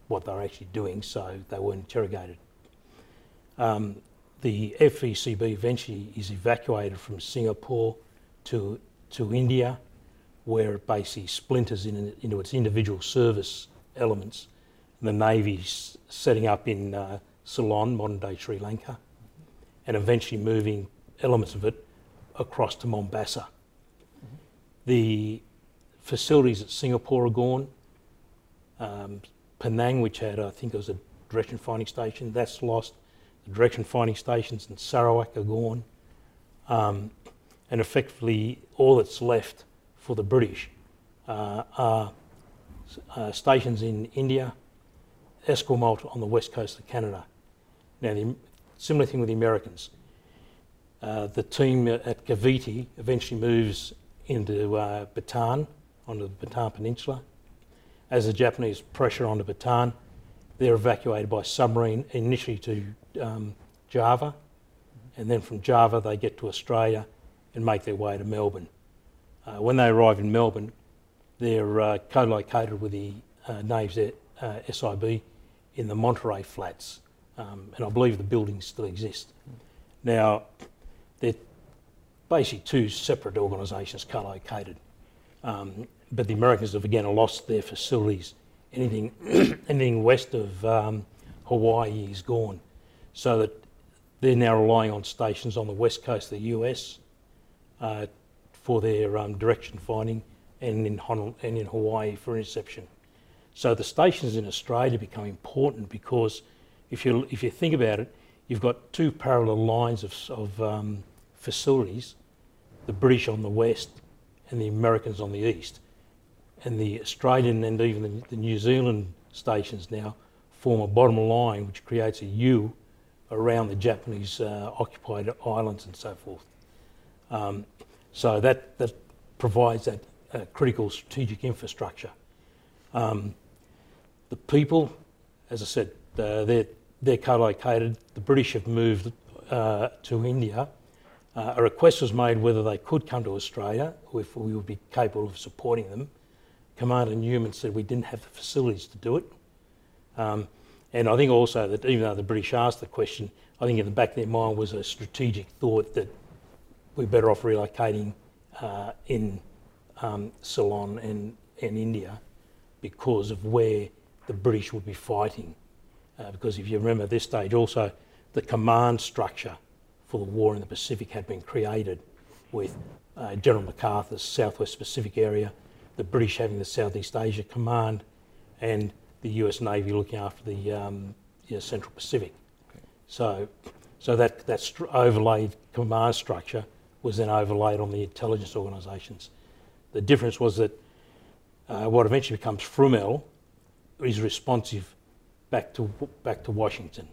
what they were actually doing, so they weren't interrogated. Um, the FECB eventually is evacuated from Singapore to, to India, where it basically splinters in, into its individual service elements. The Navy's setting up in uh, Ceylon, modern day Sri Lanka, and eventually moving elements of it across to Mombasa. Mm-hmm. The facilities at Singapore are gone. Um, Penang, which had, I think it was a direction finding station, that's lost direction finding stations in Sarawak are gone. Um, and effectively, all that's left for the British uh, are uh, stations in India, Esquimalt on the west coast of Canada. Now, the similar thing with the Americans. Uh, the team at Cavite eventually moves into uh, Bataan, onto the Bataan Peninsula. As the Japanese pressure onto Bataan, they're evacuated by submarine initially to um, Java, and then from Java they get to Australia and make their way to Melbourne. Uh, when they arrive in Melbourne, they're uh, co-located with the uh, Navy's uh, SIB in the Monterey Flats, um, and I believe the buildings still exist. Now, they're basically two separate organisations co-located, um, but the Americans have again lost their facilities. Anything, anything west of um, Hawaii is gone so that they're now relying on stations on the west coast of the US uh, for their um, direction finding and in, and in Hawaii for interception. So the stations in Australia become important because if you, if you think about it, you've got two parallel lines of, of um, facilities, the British on the west and the Americans on the east. And the Australian and even the, the New Zealand stations now form a bottom line which creates a U around the Japanese uh, occupied islands and so forth. Um, so that, that provides that uh, critical strategic infrastructure. Um, the people, as I said, uh, they're, they're co-located. The British have moved uh, to India. Uh, a request was made whether they could come to Australia, if we would be capable of supporting them. Commander Newman said we didn't have the facilities to do it. Um, and I think also that even though the British asked the question, I think in the back of their mind was a strategic thought that we're better off relocating uh, in um, Ceylon and, and India because of where the British would be fighting. Uh, because if you remember this stage also, the command structure for the war in the Pacific had been created with uh, General MacArthur's Southwest Pacific area, the British having the Southeast Asia Command, and the US Navy looking after the um, you know, Central Pacific. Okay. So, so that, that overlaid command structure was then overlaid on the intelligence organisations. The difference was that uh, what eventually becomes FRUMEL is responsive back to, back to Washington,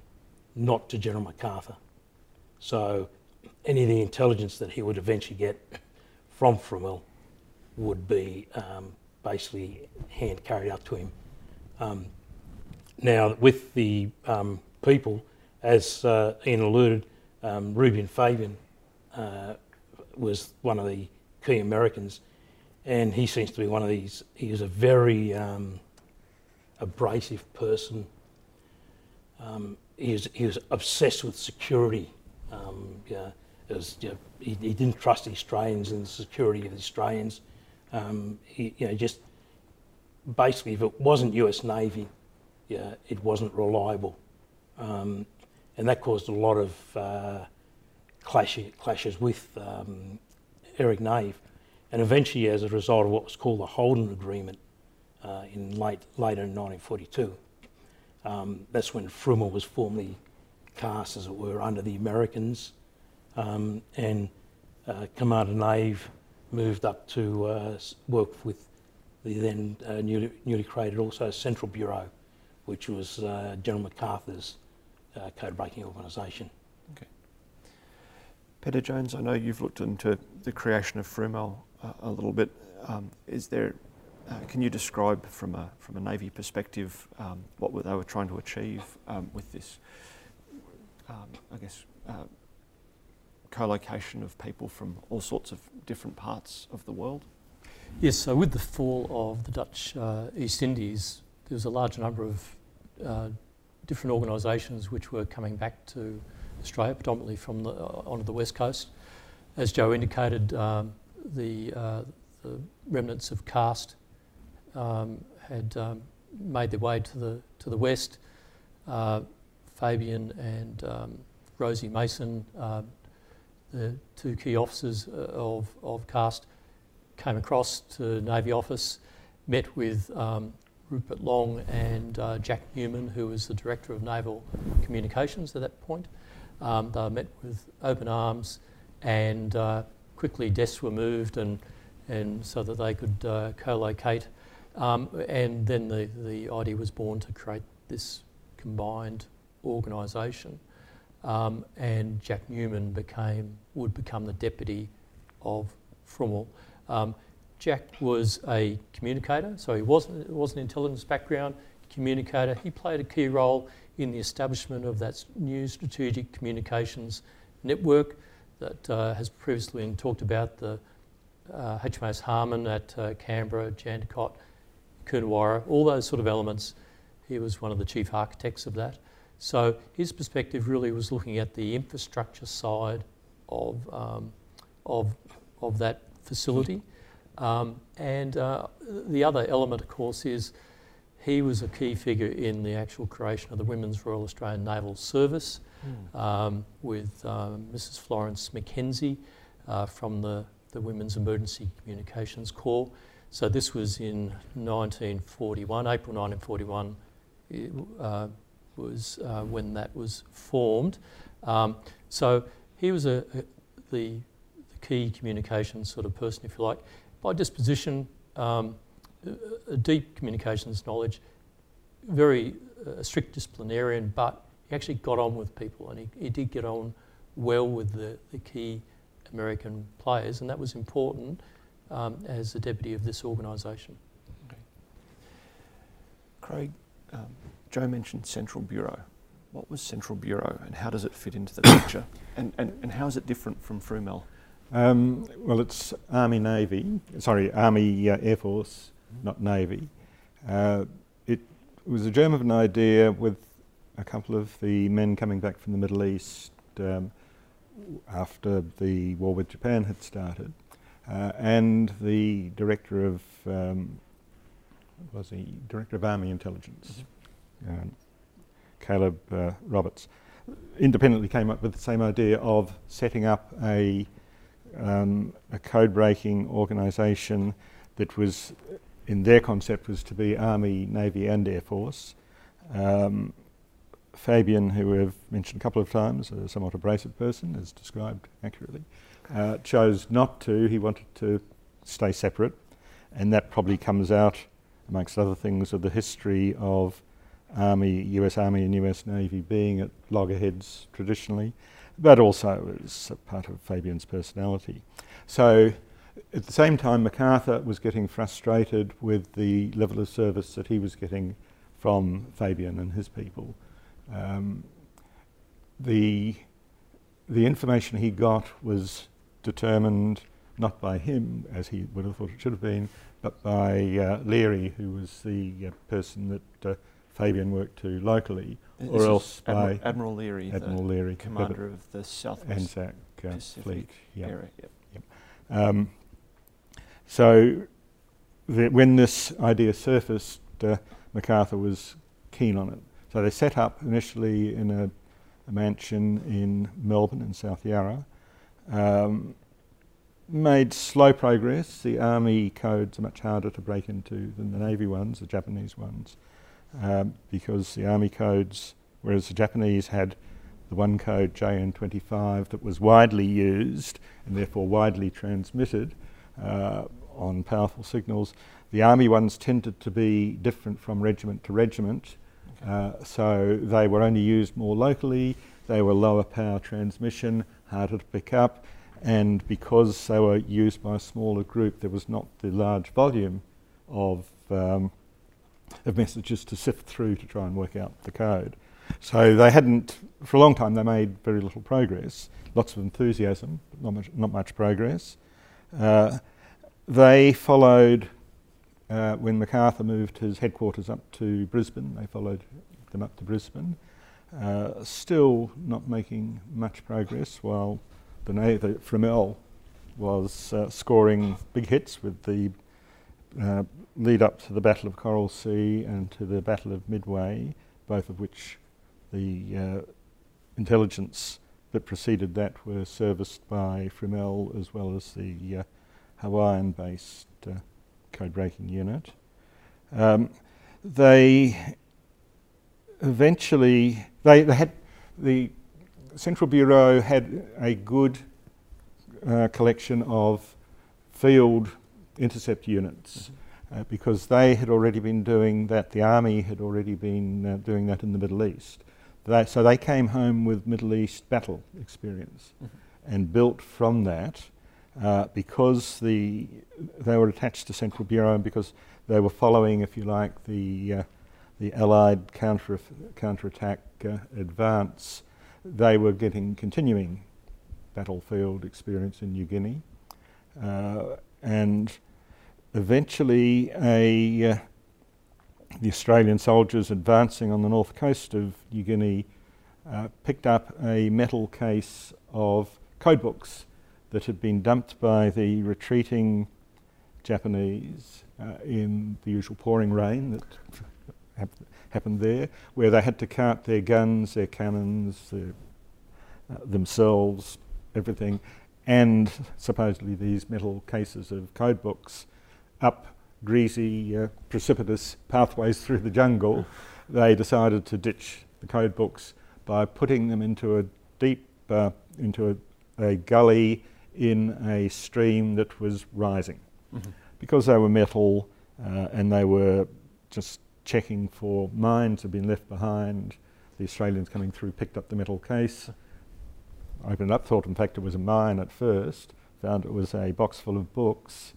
not to General MacArthur. So any of the intelligence that he would eventually get from FRUMEL would be um, basically hand carried up to him um, now, with the um, people, as uh, Ian alluded, um, Rudy and Fabian uh, was one of the key Americans, and he seems to be one of these. He was a very um, abrasive person. Um, he, was, he was obsessed with security. Um, yeah, was, he, he, didn't trust the Australians and the security of the Australians. Um, he, you know, just basically, if it wasn't U.S. Navy, yeah, it wasn't reliable, um, and that caused a lot of uh, clash, clashes with um, Eric Nave, and eventually, as a result of what was called the Holden Agreement uh, in late later in 1942, um, that's when FRUMEL was formally cast, as it were, under the Americans, um, and uh, Commander Nave moved up to uh, work with the then uh, newly, newly, created also Central Bureau, which was uh, General MacArthur's uh, code breaking organisation. Okay. Peter Jones, I know you've looked into the creation of Frumel uh, a little bit. Um, is there, can you describe from a from a Navy perspective um, what they were trying to achieve um, with this? Um, I guess co-location of people from all sorts of different parts of the world. Yes. So with the fall of the Dutch uh, East Indies, there was a large number of uh, different organisations which were coming back to Australia, predominantly from the, uh, onto the west coast. As Joe indicated, um, the, uh, the, remnants of CAST um, had um, made their way to the to the west. Uh, Fabian and um, Rosie Mason, uh, the two key officers uh, of, of CAST, came across to Navy office, met with um, Rupert Long and uh, Jack Newman, who was the director of naval communications at that point. Um, they met with open arms, and uh, quickly desks were moved, and and so that they could uh, co-locate. Um, and then the, the idea was born to create this combined organisation. Um, and Jack Newman became would become the deputy of FRUMEL. Um, Jack was a communicator, so he wasn't was an intelligence background communicator. He played a key role in the establishment of that new strategic communications network that uh, has previously been talked about, the uh, HMAS Harman at uh, Canberra, Jandakot, Coonawarra, all those sort of elements. He was one of the chief architects of that. So his perspective really was looking at the infrastructure side of, um, of, of that facility. Um, and uh, the other element, of course, is he was a key figure in the actual creation of the Women's Royal Australian Naval Service mm. um, with um, Mrs. Florence McKenzie uh, from the, the Women's Emergency Communications Corps. So this was in 1941, April 1941 uh, was uh, when that was formed. Um, so he was a, a, the, the key communications sort of person, if you like. By disposition, um, a deep communications knowledge, very uh, strict disciplinarian, but he actually got on with people and he, he did get on well with the, the key American players, and that was important um, as the deputy of this organisation. Okay. Craig, um, Joe mentioned Central Bureau. What was Central Bureau and how does it fit into the picture? And, and, and how is it different from Frumel? Um, well, it's Army Navy, sorry, Army uh, Air Force, not Navy. Uh, it was a germ of an idea with a couple of the men coming back from the Middle East um, after the war with Japan had started, uh, and the director of um, was the director of Army Intelligence, mm-hmm. Caleb uh, Roberts, independently came up with the same idea of setting up a um, a code breaking organisation that was in their concept was to be Army, Navy, and Air Force. Um, Fabian, who we've mentioned a couple of times, a somewhat abrasive person, as described accurately, uh, chose not to. He wanted to stay separate, and that probably comes out, amongst other things, of the history of Army, US Army, and US Navy being at loggerheads traditionally, but also as part of Fabian's personality. So at the same time, MacArthur was getting frustrated with the level of service that he was getting from Fabian and his people. Um, the the information he got was determined not by him, as he would have thought it should have been, but by uh, Leary, who was the uh, person that uh, Fabian worked to locally, This or else Admiral, by Admiral Leary, Admiral Leary, commander of the Southwest Anzac uh, Pacific fleet. Yeah. area. Yep. Um, so the, when this idea surfaced, uh, MacArthur was keen on it. So they set up initially in a, a mansion in Melbourne in South Yarra. Um, made slow progress. The army codes are much harder to break into than the navy ones, the Japanese ones, um, because the army codes, whereas the Japanese had the one code JN25 that was widely used and therefore widely transmitted uh, on powerful signals, the army ones tended to be different from regiment to regiment. Uh, so they were only used more locally, they were lower power transmission, harder to pick up, and because they were used by a smaller group, there was not the large volume of, um, of messages to sift through to try and work out the code. So they hadn't, for a long time, they made very little progress. Lots of enthusiasm, but not much, not much progress. Uh, they followed, uh, when MacArthur moved his headquarters up to Brisbane, they followed them up to Brisbane. Uh, still not making much progress, while the, the FRUMEL was uh, scoring big hits with the uh, lead up to the Battle of Coral Sea and to the Battle of Midway, both of which the uh, intelligence that preceded that were serviced by FRUMEL as well as the uh, Hawaiian-based uh, code-breaking unit. Um, they eventually they, they had the Central Bureau had a good uh, collection of field intercept units uh, because they had already been doing that. The army had already been uh, doing that in the Middle East. They, so they came home with Middle East battle experience and built from that uh, because the they were attached to Central Bureau and because they were following, if you like, the uh, the Allied counter counterattack uh, advance. They were getting continuing battlefield experience in New Guinea, uh, and eventually a uh, the Australian soldiers advancing on the north coast of New Guinea uh, picked up a metal case of codebooks that had been dumped by the retreating Japanese uh, in the usual pouring rain that hap- happened there, where they had to cart their guns, their cannons, their, uh, themselves, everything, and supposedly these metal cases of codebooks up greasy, uh, precipitous pathways through the jungle. They decided to ditch the code books by putting them into a deep, uh, into a, a gully in a stream that was rising. Mhm. Because they were metal uh, and they were just checking for mines had been left behind, the Australians coming through picked up the metal case, opened it up, thought in fact it was a mine at first, found it was a box full of books,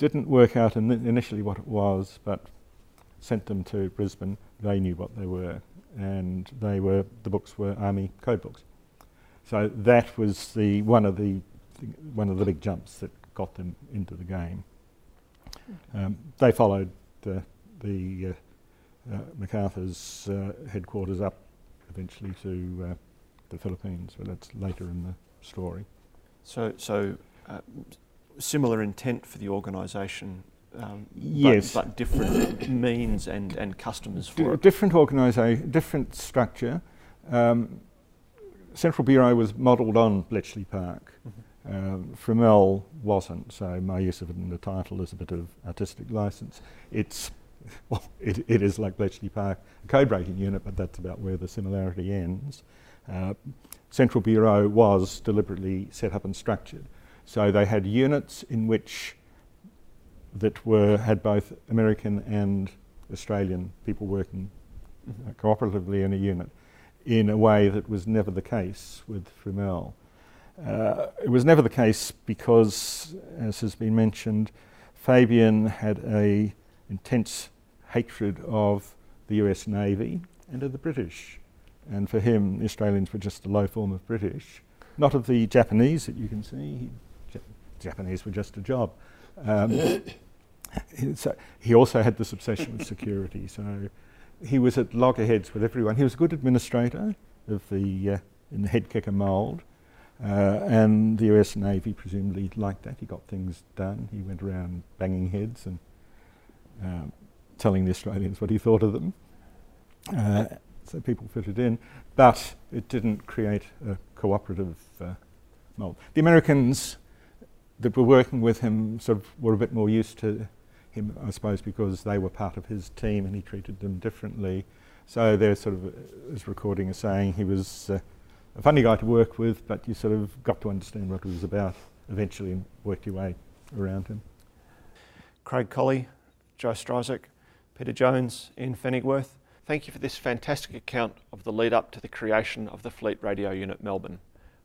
didn't work out in initially what it was, but sent them to Brisbane. They knew what they were, and they were the books were army code books. So that was the one of the one of the big jumps that got them into the game. Um, they followed uh, the uh, uh, MacArthur's uh, headquarters up eventually to uh, the Philippines, but that's later in the story. So, so uh, similar intent for the organisation, um, Yes. but, but different means and, and customers D- for it. different organisation, different structure. Um, Central Bureau was modelled on Bletchley Park. Um, FRUMEL wasn't, so my use of it in the title is a bit of artistic license. It's well, it, it is like Bletchley Park, a code breaking unit, but that's about where the similarity ends. Uh, Central Bureau was deliberately set up and structured, so they had units in which that were had both American and Australian people working uh, cooperatively in a unit in a way that was never the case with FRUMEL. Uh, it was never the case because, as has been mentioned, Fabian had a intense hatred of the US Navy and of the British. And for him, the Australians were just a low form of British. not of the Japanese that you can see. Japanese were just a job. Um, so he also had this obsession with security. So he was at loggerheads with everyone. He was a good administrator of the uh, in the head kicker mould, uh, and the US Navy presumably liked that. He got things done. He went around banging heads and um, telling the Australians what he thought of them. Uh, so people fitted in, but it didn't create a cooperative uh, mould. The Americans that were working with him sort of were a bit more used to him, I suppose, because they were part of his team and he treated them differently. So there's sort of, as recording is saying, he was uh, a funny guy to work with, but you sort of got to understand what it was about eventually and worked your way around him. Craig Collie, Joe Straczek, Peter Jones, Ian Pfennigwerth, thank you for this fantastic account of the lead up to the creation of the Fleet Radio Unit Melbourne,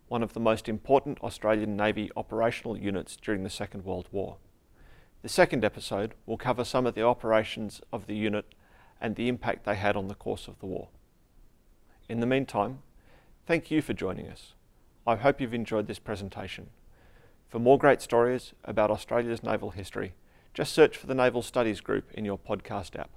one of the most important Australian Navy operational units during the Second World War. The second episode will cover some of the operations of the unit and the impact they had on the course of the war. In the meantime, thank you for joining us. I hope you've enjoyed this presentation. For more great stories about Australia's naval history, just search for the Naval Studies Group in your podcast app.